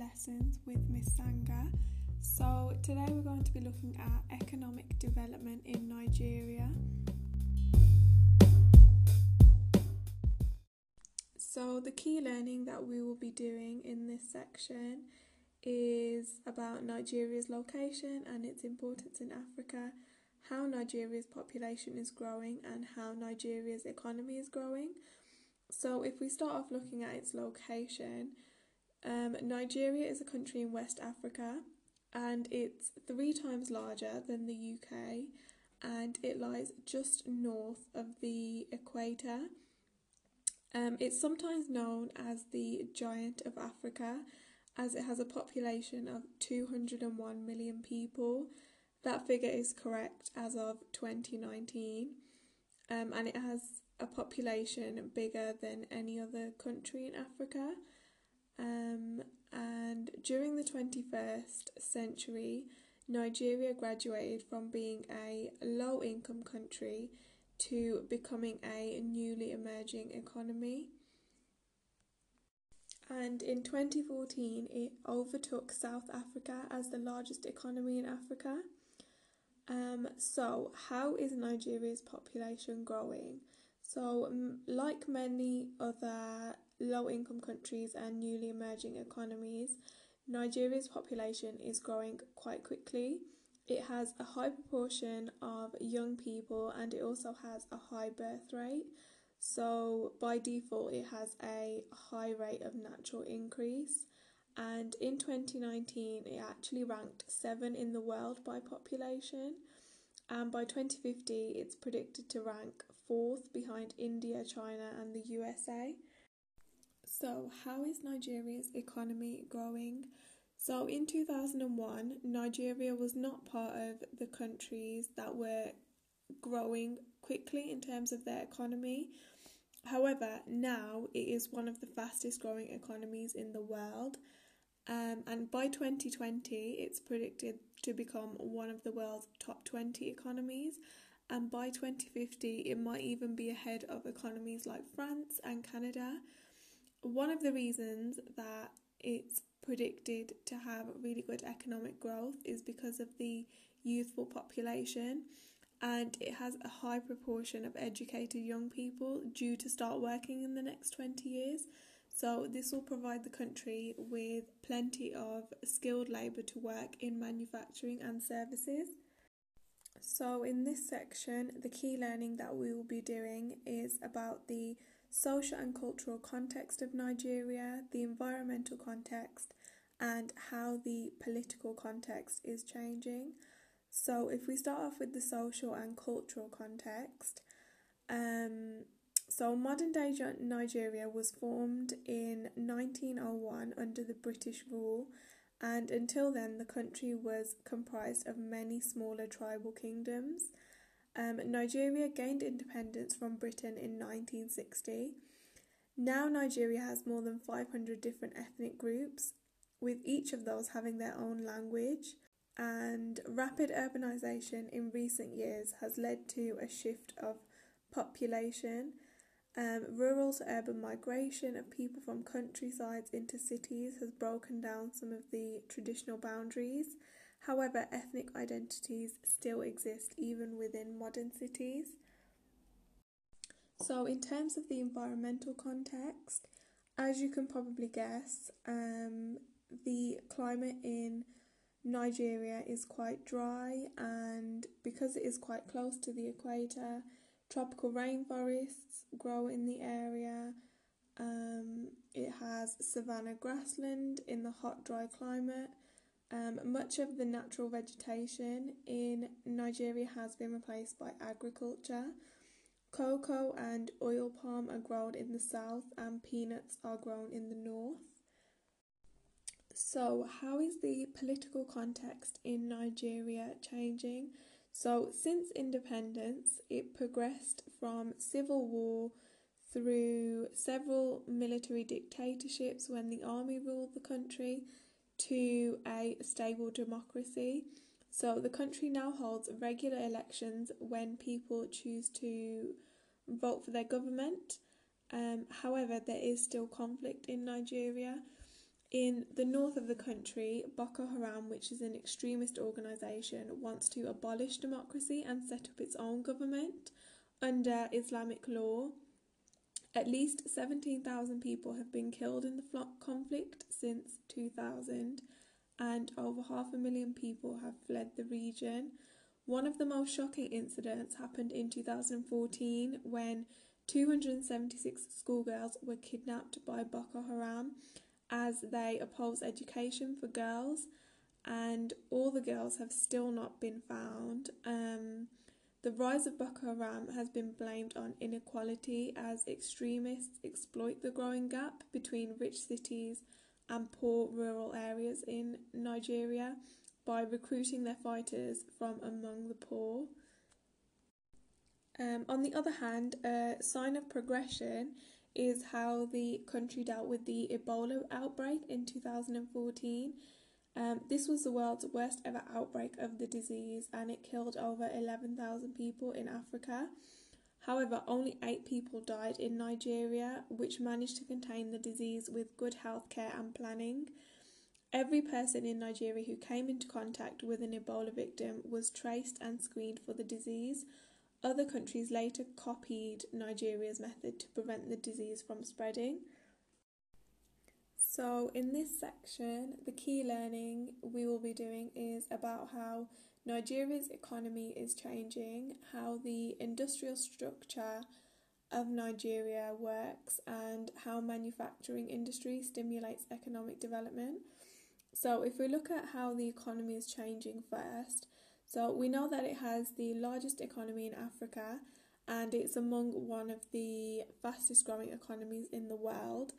lessons with Miss Sanga. So, today we're going to be looking at economic development in Nigeria. So, the key learning that we will be doing in this section is about Nigeria's location and its importance in Africa, how Nigeria's population is growing, and how Nigeria's economy is growing. So, if we start off looking at its location, um, Nigeria is a country in West Africa and it's three times larger than the UK and it lies just north of the equator. Um, it's sometimes known as the Giant of Africa as it has a population of 201 million people. That figure is correct as of 2019 um, and it has a population bigger than any other country in Africa. Um, and during the 21st century, Nigeria graduated from being a low income country to becoming a newly emerging economy. And in 2014, it overtook South Africa as the largest economy in Africa. Um, so, how is Nigeria's population growing? So, um, like many other low income countries and newly emerging economies, Nigeria's population is growing quite quickly. It has a high proportion of young people and it also has a high birth rate. So, by default, it has a high rate of natural increase. And in 2019, it actually ranked 7 in the world by population. And by 2050, it's predicted to rank fourth behind India, China, and the USA. So, how is Nigeria's economy growing? So, in 2001, Nigeria was not part of the countries that were growing quickly in terms of their economy. However, now it is one of the fastest growing economies in the world. Um, and by 2020, it's predicted to become one of the world's top 20 economies and by 2050 it might even be ahead of economies like France and Canada. One of the reasons that it's predicted to have really good economic growth is because of the youthful population and it has a high proportion of educated young people due to start working in the next 20 years. So, this will provide the country with plenty of skilled labour to work in manufacturing and services. So, in this section, the key learning that we will be doing is about the social and cultural context of Nigeria, the environmental context, and how the political context is changing. So, if we start off with the social and cultural context, um, so modern day Nigeria was formed in 1901 under the British rule and until then, the country was comprised of many smaller tribal kingdoms. Um, Nigeria gained independence from Britain in 1960. Now, Nigeria has more than 500 different ethnic groups, with each of those having their own language. And rapid urbanization in recent years has led to a shift of population um, rural to urban migration of people from countrysides into cities has broken down some of the traditional boundaries. However, ethnic identities still exist even within modern cities. So, in terms of the environmental context, as you can probably guess, um, the climate in Nigeria is quite dry, and because it is quite close to the equator, Tropical rainforests grow in the area. Um, it has savanna grassland in the hot, dry climate. Um, much of the natural vegetation in Nigeria has been replaced by agriculture. Cocoa and oil palm are grown in the south, and peanuts are grown in the north. So, how is the political context in Nigeria changing? So, since independence, it progressed from civil war through several military dictatorships when the army ruled the country to a stable democracy. So, the country now holds regular elections when people choose to vote for their government. Um, however, there is still conflict in Nigeria. In the north of the country, Boko Haram, which is an extremist organisation, wants to abolish democracy and set up its own government under Islamic law. At least 17,000 people have been killed in the conflict since 2000, and over half a million people have fled the region. One of the most shocking incidents happened in 2014 when 276 schoolgirls were kidnapped by Boko Haram as they oppose education for girls, and all the girls have still not been found. Um, the rise of Boko Haram has been blamed on inequality as extremists exploit the growing gap between rich cities and poor rural areas in Nigeria by recruiting their fighters from among the poor. Um, on the other hand, a sign of progression is how the country dealt with the Ebola outbreak in 2014 um, this was the world's worst ever outbreak of the disease and it killed over 11,000 people in Africa. However, only eight people died in Nigeria, which managed to contain the disease with good healthcare and planning. Every person in Nigeria who came into contact with an Ebola victim was traced and screened for the disease. Other countries later copied Nigeria's method to prevent the disease from spreading. So, in this section, the key learning we will be doing is about how Nigeria's economy is changing, how the industrial structure of Nigeria works, and how manufacturing industry stimulates economic development. So, if we look at how the economy is changing first, so we know that it has the largest economy in Africa and it's among one of the fastest growing economies in the world.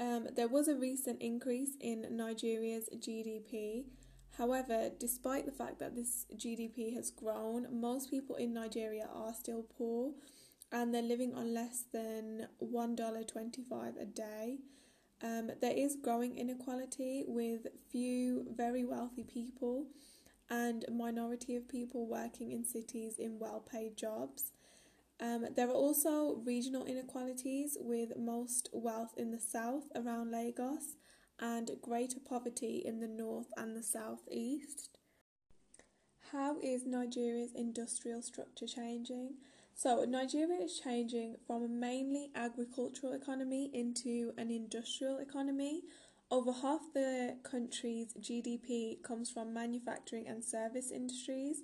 Um, there was a recent increase in Nigeria's GDP. However, despite the fact that this GDP has grown, most people in Nigeria are still poor and they're living on less than $1.25 a day. Um, there is growing inequality with few very wealthy people and a minority of people working in cities in well paid jobs. Um, there are also regional inequalities with most wealth in the south around Lagos and greater poverty in the north and the southeast. How is Nigeria's industrial structure changing? So, Nigeria is changing from a mainly agricultural economy into an industrial economy. Over half the country's GDP comes from manufacturing and service industries.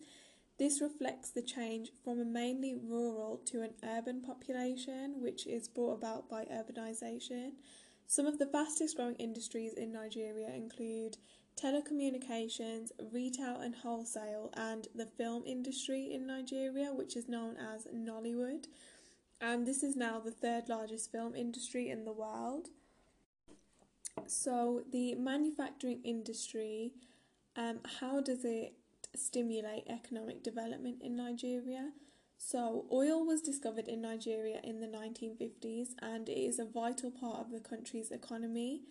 This reflects the change from a mainly rural to an urban population, which is brought about by urbanisation. Some of the fastest growing industries in Nigeria include telecommunications, retail and wholesale, and the film industry in Nigeria, which is known as Nollywood. And this is now the third largest film industry in the world. So, the manufacturing industry, um, how does it stimulate economic development in Nigeria. So, oil was discovered in Nigeria in the 1950s and it is a vital part of the country's economy.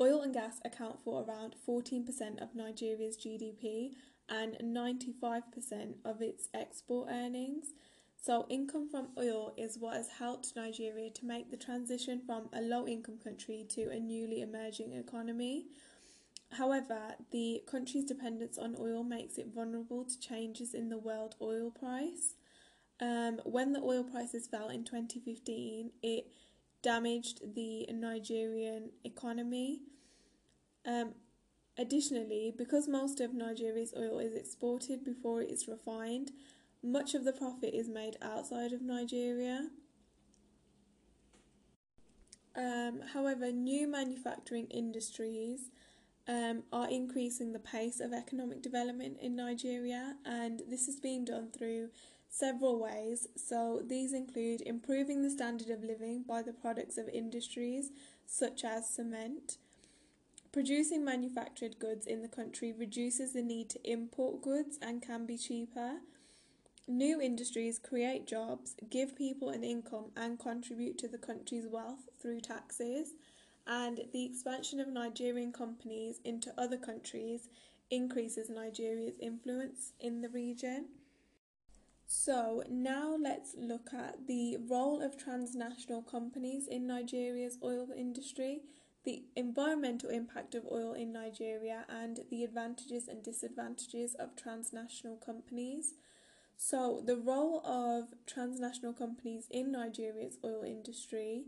Oil and gas account for around 14% of Nigeria's GDP and 95% of its export earnings. So, income from oil is what has helped Nigeria to make the transition from a low income country to a newly emerging economy. However, the country's dependence on oil makes it vulnerable to changes in the world oil price. Um, when the oil prices fell in 2015, it damaged the Nigerian economy. Um, additionally, because most of Nigeria's oil is exported before it is refined, much of the profit is made outside of Nigeria. Um, however, new manufacturing industries um, are increasing the pace of economic development in Nigeria, and this is being done through several ways. So, these include improving the standard of living by the products of industries such as cement. Producing manufactured goods in the country reduces the need to import goods and can be cheaper. New industries create jobs, give people an income, and contribute to the country's wealth through taxes and the expansion of Nigerian companies into other countries increases Nigeria's influence in the region. So, now let's look at the role of transnational companies in Nigeria's oil industry. the environmental impact of oil in Nigeria and the advantages and disadvantages of transnational companies. So, the role of transnational companies in Nigeria's oil industry.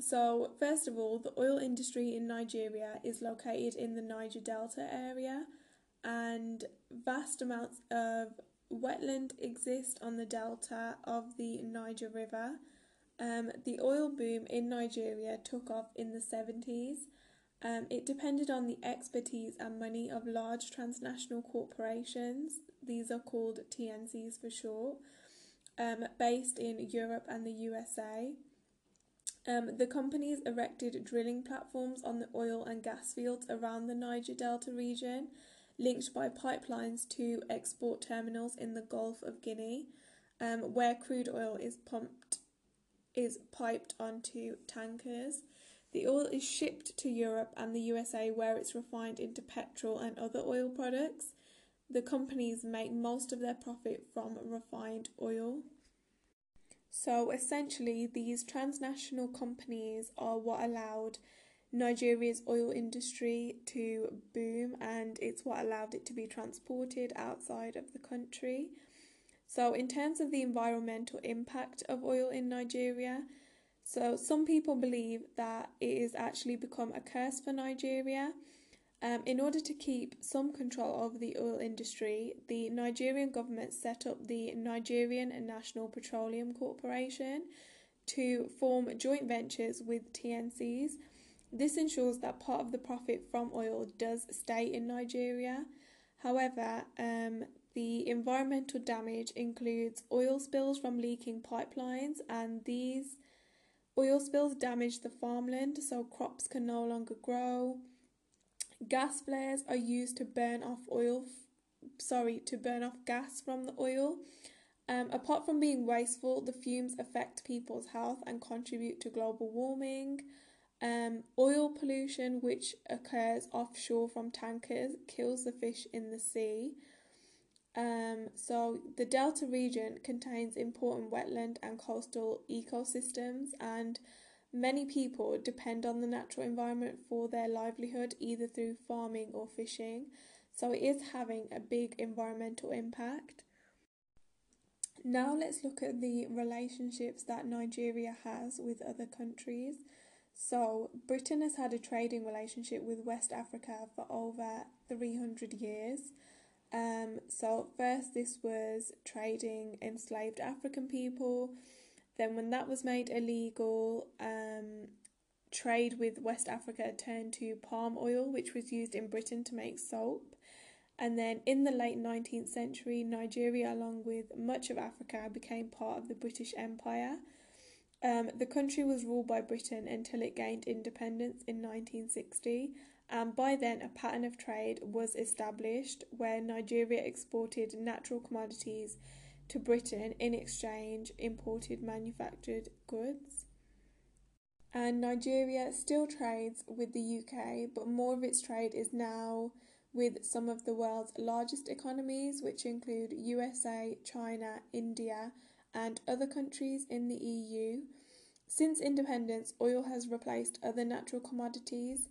So, first of all, the oil industry in Nigeria is located in the Niger Delta area, and vast amounts of wetland exist on the delta of the Niger River. Um, the oil boom in Nigeria took off in the 70s. Um, it depended on the expertise and money of large transnational corporations these are called TNCs for short, um, based in Europe and the USA. Um, the companies erected drilling platforms on the oil and gas fields around the Niger Delta region, linked by pipelines to export terminals in the Gulf of Guinea, um, where crude oil is pumped is piped onto tankers. The oil is shipped to Europe and the USA, where it's refined into petrol and other oil products the companies make most of their profit from refined oil. So essentially, these transnational companies are what allowed Nigeria's oil industry to boom and it's what allowed it to be transported outside of the country. So, in terms of the environmental impact of oil in Nigeria, so some people believe that it has actually become a curse for Nigeria um, in order to keep some control over the oil industry, the Nigerian government set up the Nigerian National Petroleum Corporation to form joint ventures with TNCs. This ensures that part of the profit from oil does stay in Nigeria. However, um, the environmental damage includes oil spills from leaking pipelines, and these oil spills damage the farmland, so crops can no longer grow. Gas flares are used to burn off oil, sorry, to burn off gas from the oil. Um, apart from being wasteful, the fumes affect people's health and contribute to global warming. Um, oil pollution, which occurs offshore from tankers, kills the fish in the sea. Um, so, the Delta region contains important wetland and coastal ecosystems, and Many people depend on the natural environment for their livelihood, either through farming or fishing, so it is having a big environmental impact. Now, let's look at the relationships that Nigeria has with other countries. So, Britain has had a trading relationship with West Africa for over 300 years. Um, so, first, this was trading enslaved African people then, when that was made illegal, um, trade with West Africa turned to palm oil, which was used in Britain to make soap. And then in the late 19th century, Nigeria, along with much of Africa, became part of the British Empire. Um, the country was ruled by Britain until it gained independence in 1960, and by then a pattern of trade was established where Nigeria exported natural commodities to Britain in exchange imported manufactured goods. And Nigeria still trades with the UK, but more of its trade is now with some of the world's largest economies, which include USA, China, India, and other countries in the EU. Since independence, oil has replaced other natural commodities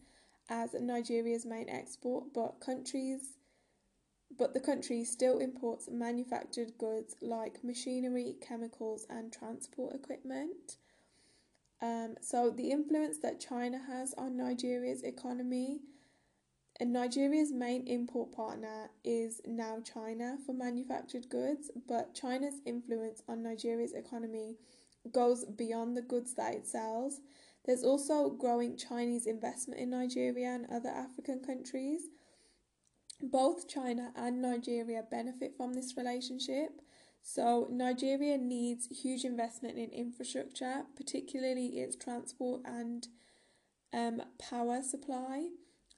as Nigeria's main export, but countries but the country still imports manufactured goods like machinery, chemicals, and transport equipment. Um, so, the influence that China has on Nigeria's economy, and Nigeria's main import partner is now China for manufactured goods, but China's influence on Nigeria's economy goes beyond the goods that it sells. There's also growing Chinese investment in Nigeria and other African countries both China and Nigeria benefit from this relationship. So, Nigeria needs huge investment in infrastructure, particularly its transport and um, power supply.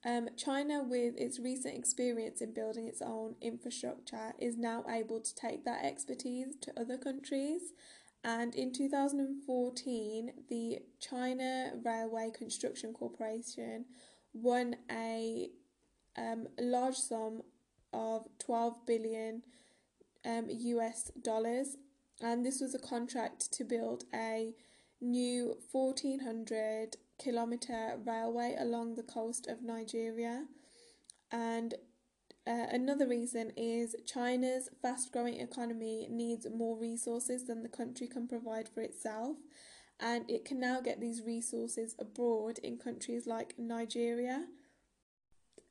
Um, China, with its recent experience in building its own infrastructure, is now able to take that expertise to other countries. And in 2014, the China Railway Construction Corporation won a um, a large sum of 12 billion um, US dollars, and this was a contract to build a new 1400 kilometre railway along the coast of Nigeria. And uh, another reason is China's fast growing economy needs more resources than the country can provide for itself, and it can now get these resources abroad in countries like Nigeria.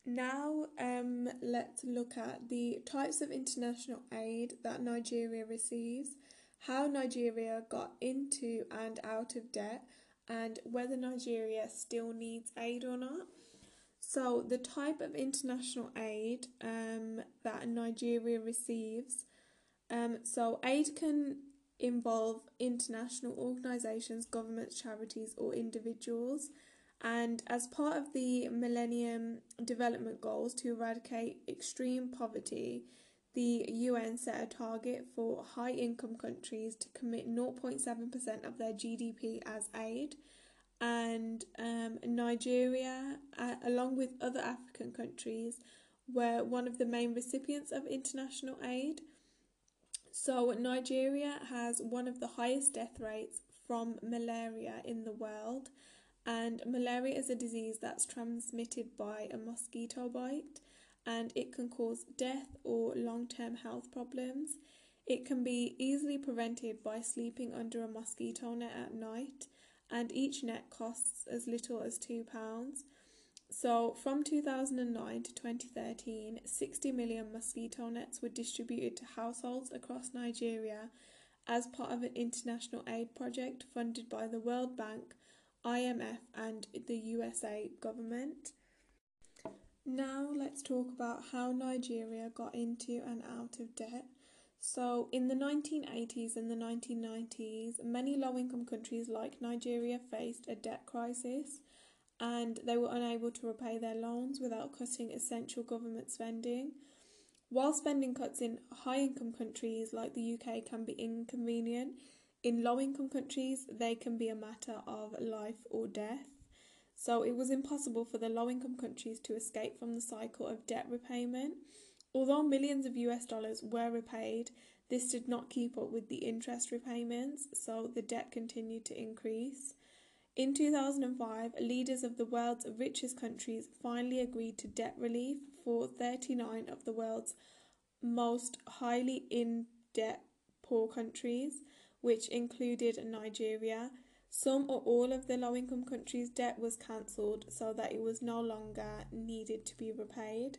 Now, um, let's look at the types of international aid that Nigeria receives, how Nigeria got into and out of debt, and whether Nigeria still needs aid or not. So, the type of international aid um, that Nigeria receives um, so, aid can involve international organisations, governments, charities, or individuals. And as part of the Millennium Development Goals to eradicate extreme poverty, the UN set a target for high income countries to commit 0.7% of their GDP as aid and um, Nigeria, uh, along with other African countries, were one of the main recipients of international aid. So, Nigeria has one of the highest death rates from malaria in the world, and malaria is a disease that's transmitted by a mosquito bite and it can cause death or long term health problems. It can be easily prevented by sleeping under a mosquito net at night and each net costs as little as £2. So, from 2009 to 2013, 60 million mosquito nets were distributed to households across Nigeria as part of an international aid project funded by the World Bank, IMF, and the USA government. Now, let's talk about how Nigeria got into and out of debt. So, in the 1980s and the 1990s, many low income countries like Nigeria faced a debt crisis and they were unable to repay their loans without cutting essential government spending. While spending cuts in high income countries like the UK can be inconvenient, in low income countries they can be a matter of life or death. So, it was impossible for the low income countries to escape from the cycle of debt repayment Although millions of US dollars were repaid, this did not keep up with the interest repayments, so the debt continued to increase. In 2005, leaders of the world's richest countries finally agreed to debt relief for 39 of the world's most highly in debt poor countries, which included Nigeria. Some or all of the low income countries' debt was cancelled so that it was no longer needed to be repaid.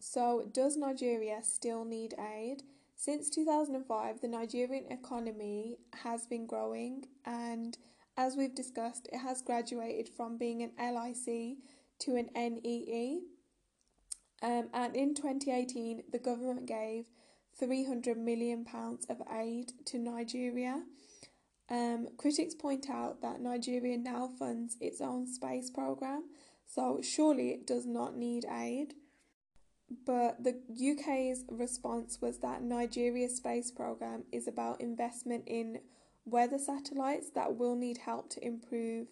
So, does Nigeria still need aid? Since 2005, the Nigerian economy has been growing, and as we've discussed, it has graduated from being an LIC to an NEE. Um, and in 2018, the government gave £300 million of aid to Nigeria. Um, critics point out that Nigeria now funds its own space program, so surely it does not need aid. But the UK's response was that Nigeria's space program is about investment in weather satellites that will need help to improve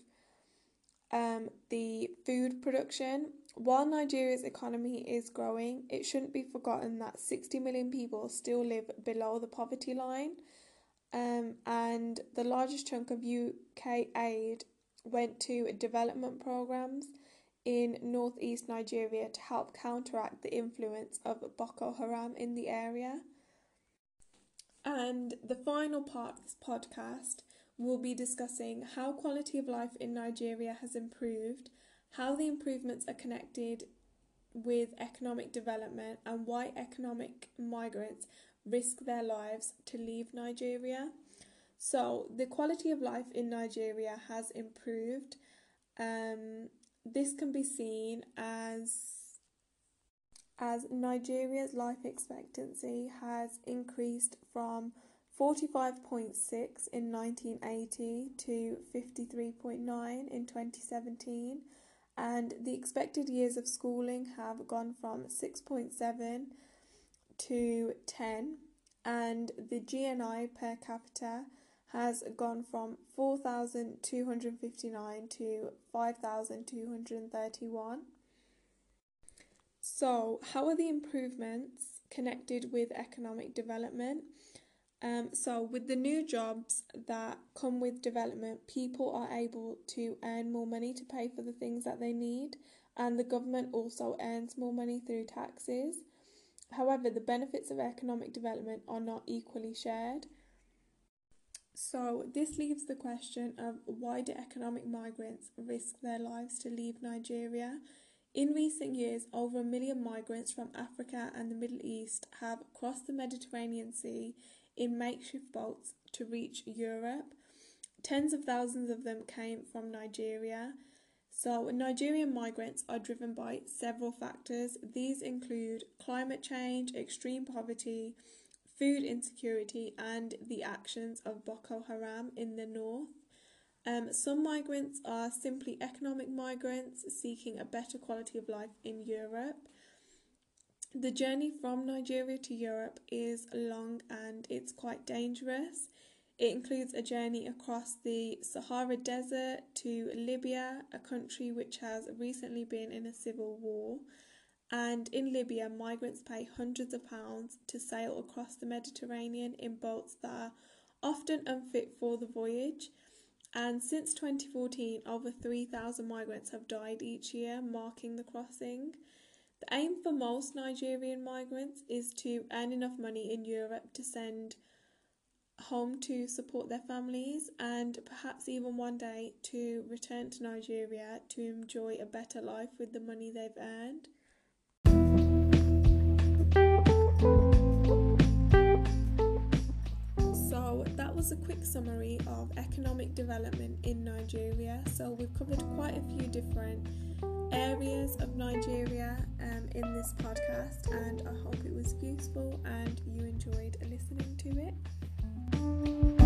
um, the food production. While Nigeria's economy is growing, it shouldn't be forgotten that 60 million people still live below the poverty line. Um, and the largest chunk of UK aid went to development programs in northeast Nigeria to help counteract the influence of Boko Haram in the area. And the final part of this podcast will be discussing how quality of life in Nigeria has improved, how the improvements are connected with economic development, and why economic migrants risk their lives to leave Nigeria. So, the quality of life in Nigeria has improved. Um, this can be seen as as Nigeria's life expectancy has increased from 45.6 in 1980 to 53.9 in 2017 and the expected years of schooling have gone from 6.7 to 10 and the GNI per capita has gone from 4,259 to 5,231. So, how are the improvements connected with economic development? Um, so, with the new jobs that come with development, people are able to earn more money to pay for the things that they need, and the government also earns more money through taxes. However, the benefits of economic development are not equally shared. So, this leaves the question of why do economic migrants risk their lives to leave Nigeria? In recent years, over a million migrants from Africa and the Middle East have crossed the Mediterranean Sea in makeshift boats to reach Europe. Tens of thousands of them came from Nigeria. So, Nigerian migrants are driven by several factors. These include climate change, extreme poverty, food insecurity, and the actions of Boko Haram in the north. Um, some migrants are simply economic migrants seeking a better quality of life in Europe. The journey from Nigeria to Europe is long and it's quite dangerous. It includes a journey across the Sahara Desert to Libya, a country which has recently been in a civil war. And in Libya, migrants pay hundreds of pounds to sail across the Mediterranean in boats that are often unfit for the voyage. And since 2014, over 3,000 migrants have died each year, marking the crossing. The aim for most Nigerian migrants is to earn enough money in Europe to send home to support their families and perhaps even one day to return to Nigeria to enjoy a better life with the money they've earned. So, that was a quick summary of economic development in Nigeria. So, we've covered quite a few different areas of Nigeria um, in this podcast, and I hope it was useful and you enjoyed listening to it.